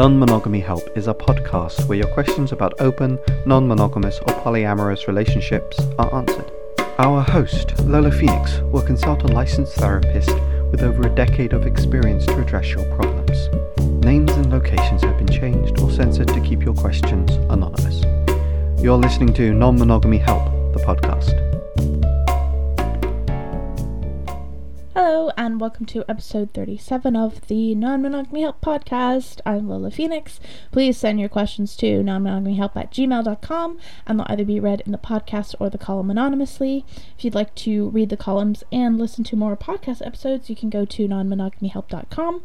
Non Monogamy Help is a podcast where your questions about open, non monogamous, or polyamorous relationships are answered. Our host, Lola Phoenix, will consult a licensed therapist with over a decade of experience to address your problems. Names and locations have been changed or censored to keep your questions anonymous. You're listening to Non Monogamy Help, the podcast. And welcome to episode 37 of the Non Monogamy Help podcast. I'm Lola Phoenix. Please send your questions to nonmonogamyhelp at gmail.com, and they'll either be read in the podcast or the column anonymously. If you'd like to read the columns and listen to more podcast episodes, you can go to nonmonogamyhelp.com.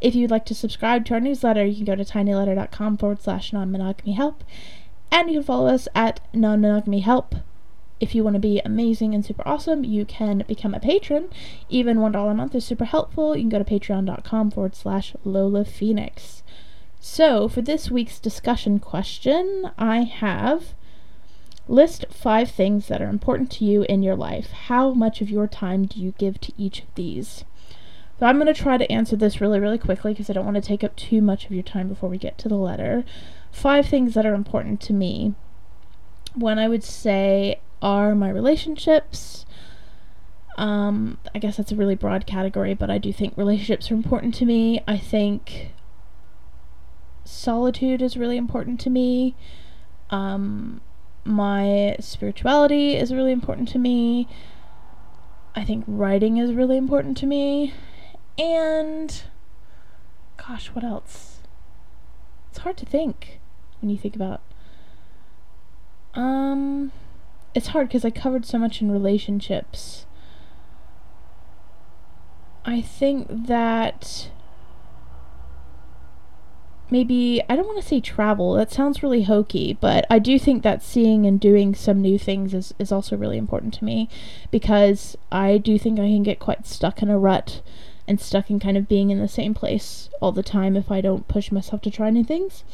If you'd like to subscribe to our newsletter, you can go to tinyletter.com forward slash nonmonogamyhelp. And you can follow us at nonmonogamyhelp if you want to be amazing and super awesome, you can become a patron. Even $1 a month is super helpful. You can go to patreon.com forward slash Lola Phoenix. So, for this week's discussion question, I have list five things that are important to you in your life. How much of your time do you give to each of these? So, I'm going to try to answer this really, really quickly because I don't want to take up too much of your time before we get to the letter. Five things that are important to me. One I would say are my relationships. Um, I guess that's a really broad category, but I do think relationships are important to me. I think solitude is really important to me. Um, my spirituality is really important to me. I think writing is really important to me. And gosh, what else? It's hard to think when you think about um it's hard because I covered so much in relationships. I think that maybe I don't want to say travel. That sounds really hokey, but I do think that seeing and doing some new things is is also really important to me because I do think I can get quite stuck in a rut and stuck in kind of being in the same place all the time if I don't push myself to try new things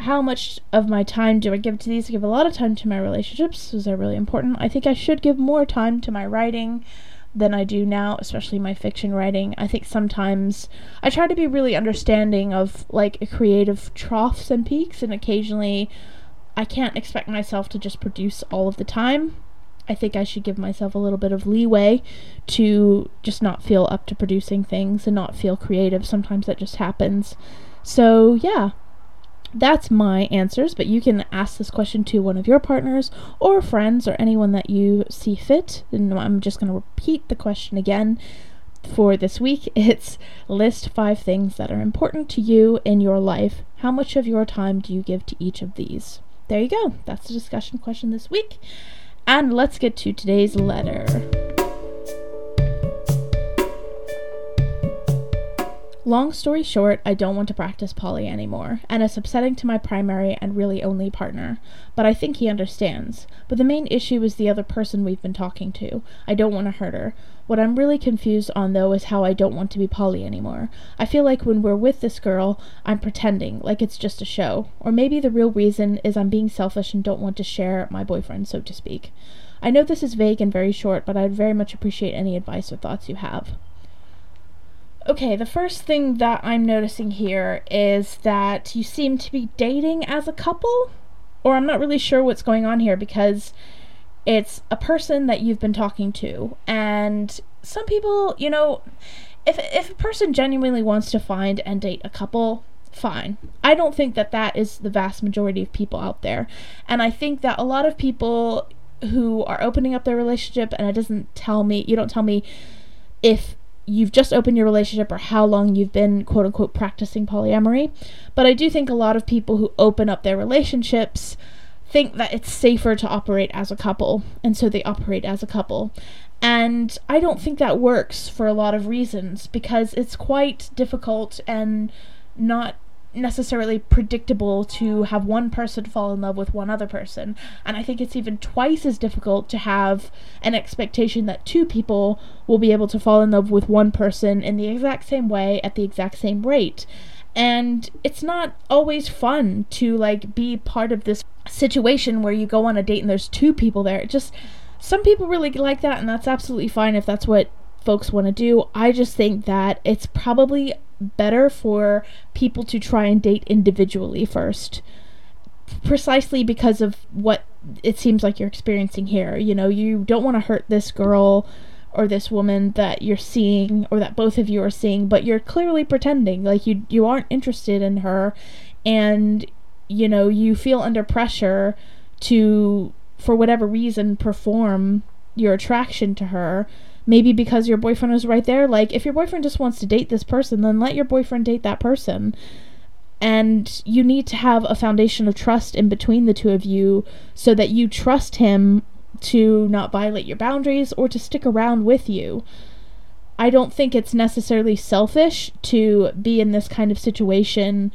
how much of my time do I give to these? I give a lot of time to my relationships. Those are really important. I think I should give more time to my writing than I do now, especially my fiction writing. I think sometimes I try to be really understanding of like creative troughs and peaks, and occasionally I can't expect myself to just produce all of the time. I think I should give myself a little bit of leeway to just not feel up to producing things and not feel creative. Sometimes that just happens. So, yeah, that's my answers, but you can ask this question to one of your partners or friends or anyone that you see fit. And I'm just going to repeat the question again for this week. It's list five things that are important to you in your life. How much of your time do you give to each of these? There you go. That's the discussion question this week. And let's get to today's letter. Long story short, I don't want to practice poly anymore, and it's upsetting to my primary and really only partner. But I think he understands. But the main issue is the other person we've been talking to. I don't want to hurt her. What I'm really confused on though is how I don't want to be poly anymore. I feel like when we're with this girl, I'm pretending, like it's just a show. Or maybe the real reason is I'm being selfish and don't want to share my boyfriend, so to speak. I know this is vague and very short, but I'd very much appreciate any advice or thoughts you have. Okay, the first thing that I'm noticing here is that you seem to be dating as a couple, or I'm not really sure what's going on here because it's a person that you've been talking to, and some people, you know, if if a person genuinely wants to find and date a couple, fine. I don't think that that is the vast majority of people out there, and I think that a lot of people who are opening up their relationship and it doesn't tell me, you don't tell me if you've just opened your relationship or how long you've been quote unquote practicing polyamory. But I do think a lot of people who open up their relationships think that it's safer to operate as a couple, and so they operate as a couple. And I don't think that works for a lot of reasons because it's quite difficult and not necessarily predictable to have one person fall in love with one other person. And I think it's even twice as difficult to have an expectation that two people will be able to fall in love with one person in the exact same way at the exact same rate. And it's not always fun to like be part of this situation where you go on a date and there's two people there. It just some people really like that and that's absolutely fine if that's what folks want to do. I just think that it's probably better for people to try and date individually first. Precisely because of what it seems like you're experiencing here. You know, you don't want to hurt this girl or this woman that you're seeing or that both of you are seeing, but you're clearly pretending like you you aren't interested in her and you know, you feel under pressure to for whatever reason perform your attraction to her maybe because your boyfriend is right there like if your boyfriend just wants to date this person then let your boyfriend date that person and you need to have a foundation of trust in between the two of you so that you trust him to not violate your boundaries or to stick around with you. I don't think it's necessarily selfish to be in this kind of situation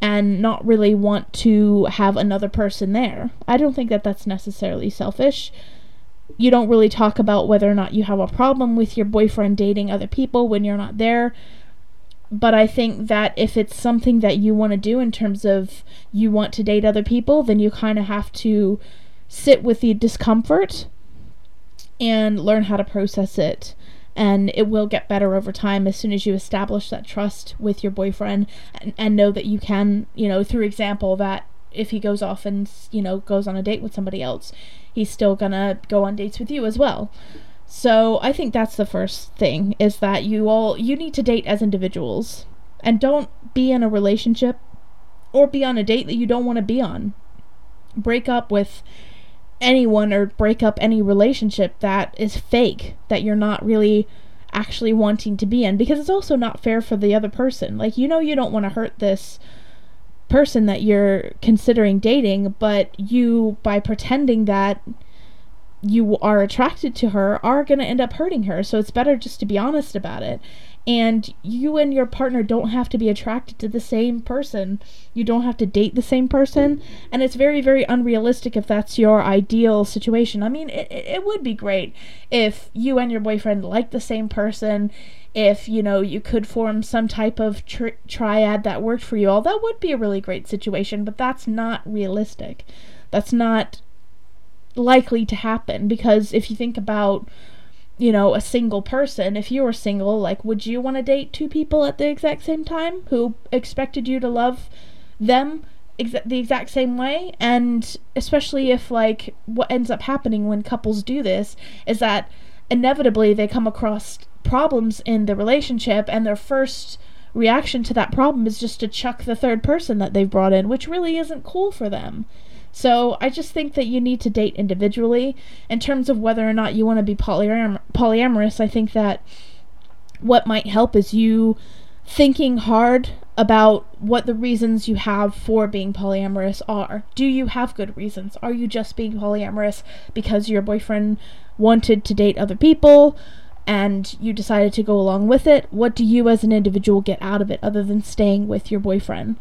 and not really want to have another person there. I don't think that that's necessarily selfish. You don't really talk about whether or not you have a problem with your boyfriend dating other people when you're not there. But I think that if it's something that you want to do in terms of you want to date other people, then you kind of have to sit with the discomfort and learn how to process it. And it will get better over time as soon as you establish that trust with your boyfriend and, and know that you can, you know, through example, that if he goes off and, you know, goes on a date with somebody else, he's still gonna go on dates with you as well. So I think that's the first thing is that you all you need to date as individuals and don't be in a relationship or be on a date that you don't want to be on. Break up with anyone or break up any relationship that is fake, that you're not really actually wanting to be in because it's also not fair for the other person. Like, you know, you don't want to hurt this person that you're considering dating, but you, by pretending that you are attracted to her, are going to end up hurting her. So it's better just to be honest about it and you and your partner don't have to be attracted to the same person. You don't have to date the same person, and it's very, very unrealistic if that's your ideal situation. I mean, it, it would be great if you and your boyfriend liked the same person, if you know you could form some type of tri- triad that worked for you all. That would be a really great situation, but that's not realistic. That's not likely to happen because if you think about you know, a single person, if you were single, like, would you want to date two people at the exact same time who expected you to love them the exact same way? And especially if, like, what ends up happening when couples do this is that inevitably they come across problems in the relationship, and their first reaction to that problem is just to chuck the third person that they've brought in, which really isn't cool for them. So I just think that you need to date individually. In terms of whether or not you want to be polyam- polyamorous, I think that what might help is you thinking hard about what the reasons you have for being polyamorous are. Do you have good reasons? Are you just being polyamorous because your boyfriend wanted to date other people and you decided to go along with it? What do you as an individual get out of it other than staying with your boyfriend?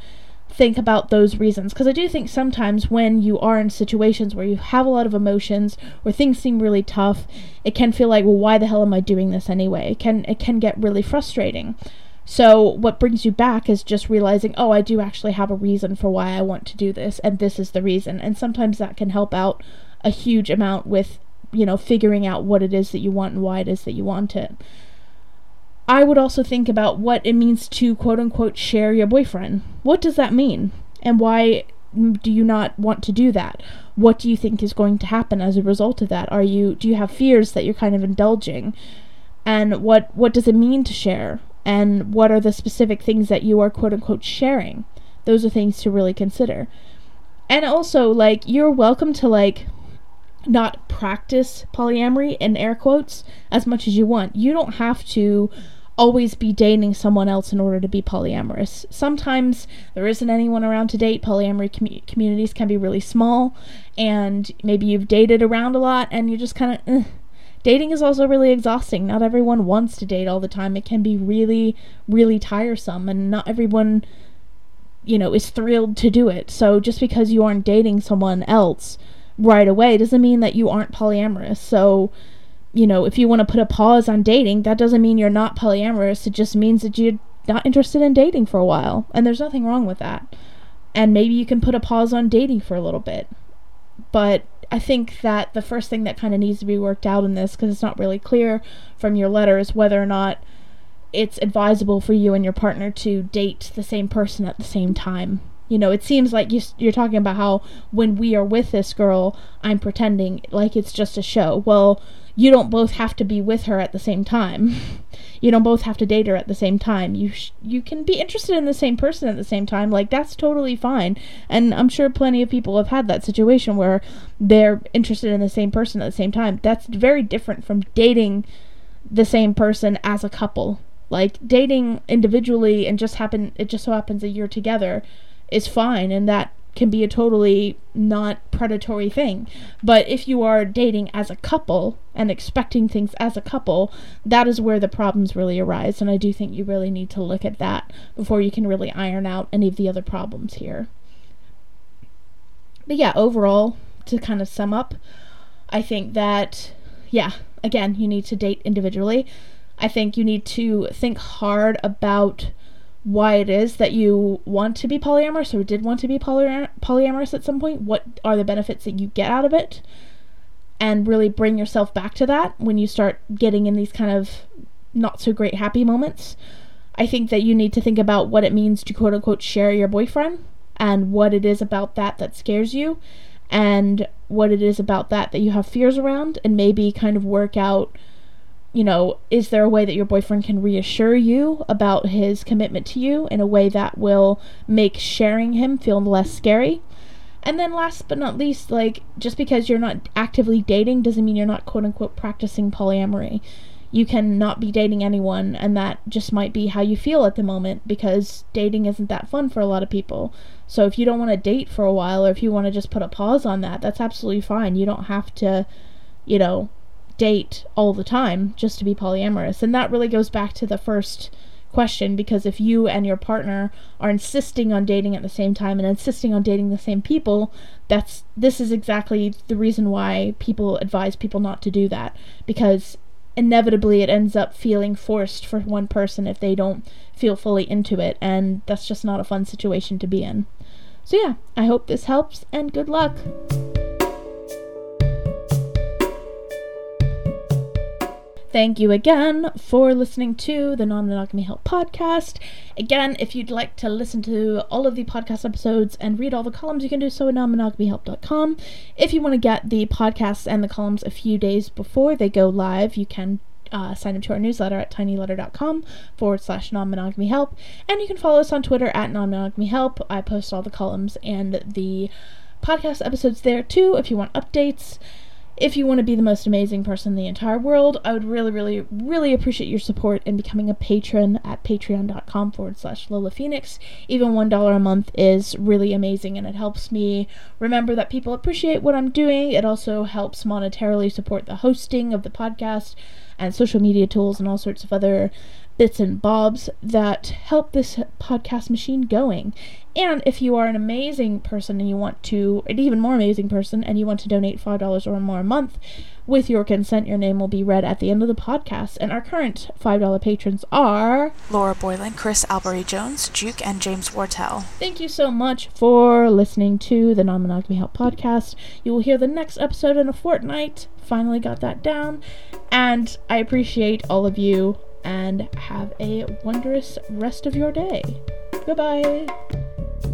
think about those reasons because I do think sometimes when you are in situations where you have a lot of emotions or things seem really tough, it can feel like, well, why the hell am I doing this anyway? It can it can get really frustrating. So what brings you back is just realizing, oh, I do actually have a reason for why I want to do this, and this is the reason. And sometimes that can help out a huge amount with, you know, figuring out what it is that you want and why it is that you want it. I would also think about what it means to quote unquote share your boyfriend. What does that mean? And why do you not want to do that? What do you think is going to happen as a result of that? Are you do you have fears that you're kind of indulging? And what what does it mean to share? And what are the specific things that you are quote unquote sharing? Those are things to really consider. And also like you're welcome to like not practice polyamory in air quotes as much as you want. You don't have to always be dating someone else in order to be polyamorous. Sometimes there isn't anyone around to date. Polyamory com- communities can be really small, and maybe you've dated around a lot and you just kind of. Eh. Dating is also really exhausting. Not everyone wants to date all the time. It can be really, really tiresome, and not everyone, you know, is thrilled to do it. So just because you aren't dating someone else right away doesn't mean that you aren't polyamorous. So, you know, if you want to put a pause on dating, that doesn't mean you're not polyamorous. It just means that you're not interested in dating for a while. And there's nothing wrong with that. And maybe you can put a pause on dating for a little bit. But I think that the first thing that kind of needs to be worked out in this, because it's not really clear from your letter, is whether or not it's advisable for you and your partner to date the same person at the same time. You know, it seems like you, you're talking about how when we are with this girl, I'm pretending like it's just a show. Well, you don't both have to be with her at the same time. you don't both have to date her at the same time. You sh- you can be interested in the same person at the same time. Like that's totally fine. And I'm sure plenty of people have had that situation where they're interested in the same person at the same time. That's very different from dating the same person as a couple. Like dating individually and just happen it just so happens that you're together is fine and that can be a totally not predatory thing. But if you are dating as a couple and expecting things as a couple, that is where the problems really arise. And I do think you really need to look at that before you can really iron out any of the other problems here. But yeah, overall, to kind of sum up, I think that, yeah, again, you need to date individually. I think you need to think hard about why it is that you want to be polyamorous or did want to be poly- polyamorous at some point. What are the benefits that you get out of it? And really bring yourself back to that when you start getting in these kind of not so great happy moments. I think that you need to think about what it means to quote unquote share your boyfriend and what it is about that that scares you and what it is about that that you have fears around and maybe kind of work out you know, is there a way that your boyfriend can reassure you about his commitment to you in a way that will make sharing him feel less scary? And then last but not least, like just because you're not actively dating doesn't mean you're not quote unquote practicing polyamory. You can not be dating anyone and that just might be how you feel at the moment because dating isn't that fun for a lot of people. So if you don't want to date for a while or if you want to just put a pause on that, that's absolutely fine. You don't have to, you know, date all the time just to be polyamorous. And that really goes back to the first question because if you and your partner are insisting on dating at the same time and insisting on dating the same people, that's this is exactly the reason why people advise people not to do that because inevitably it ends up feeling forced for one person if they don't feel fully into it and that's just not a fun situation to be in. So yeah, I hope this helps and good luck. Thank you again for listening to the Non Monogamy Help podcast. Again, if you'd like to listen to all of the podcast episodes and read all the columns, you can do so at nonmonogamyhelp.com. If you want to get the podcasts and the columns a few days before they go live, you can uh, sign up to our newsletter at tinyletter.com forward slash non monogamy help. And you can follow us on Twitter at non monogamy help. I post all the columns and the podcast episodes there too if you want updates if you want to be the most amazing person in the entire world, I would really, really, really appreciate your support in becoming a patron at patreon.com forward slash Lola Phoenix. Even $1 a month is really amazing and it helps me remember that people appreciate what I'm doing. It also helps monetarily support the hosting of the podcast and social media tools and all sorts of other bits and bobs that help this podcast machine going. And if you are an amazing person and you want to, an even more amazing person, and you want to donate $5 or more a month, with your consent, your name will be read at the end of the podcast. And our current $5 patrons are Laura Boylan, Chris Albury Jones, Juke, and James Wartell. Thank you so much for listening to the Non Monogamy Help podcast. You will hear the next episode in a fortnight. Finally got that down. And I appreciate all of you and have a wondrous rest of your day. Goodbye.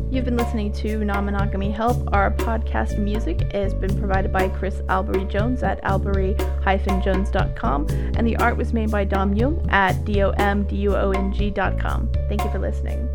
You've been listening to Non Monogamy Help. Our podcast music has been provided by Chris Albury Jones at albury-jones.com, and the art was made by Dom Duong at domduong.com. Thank you for listening.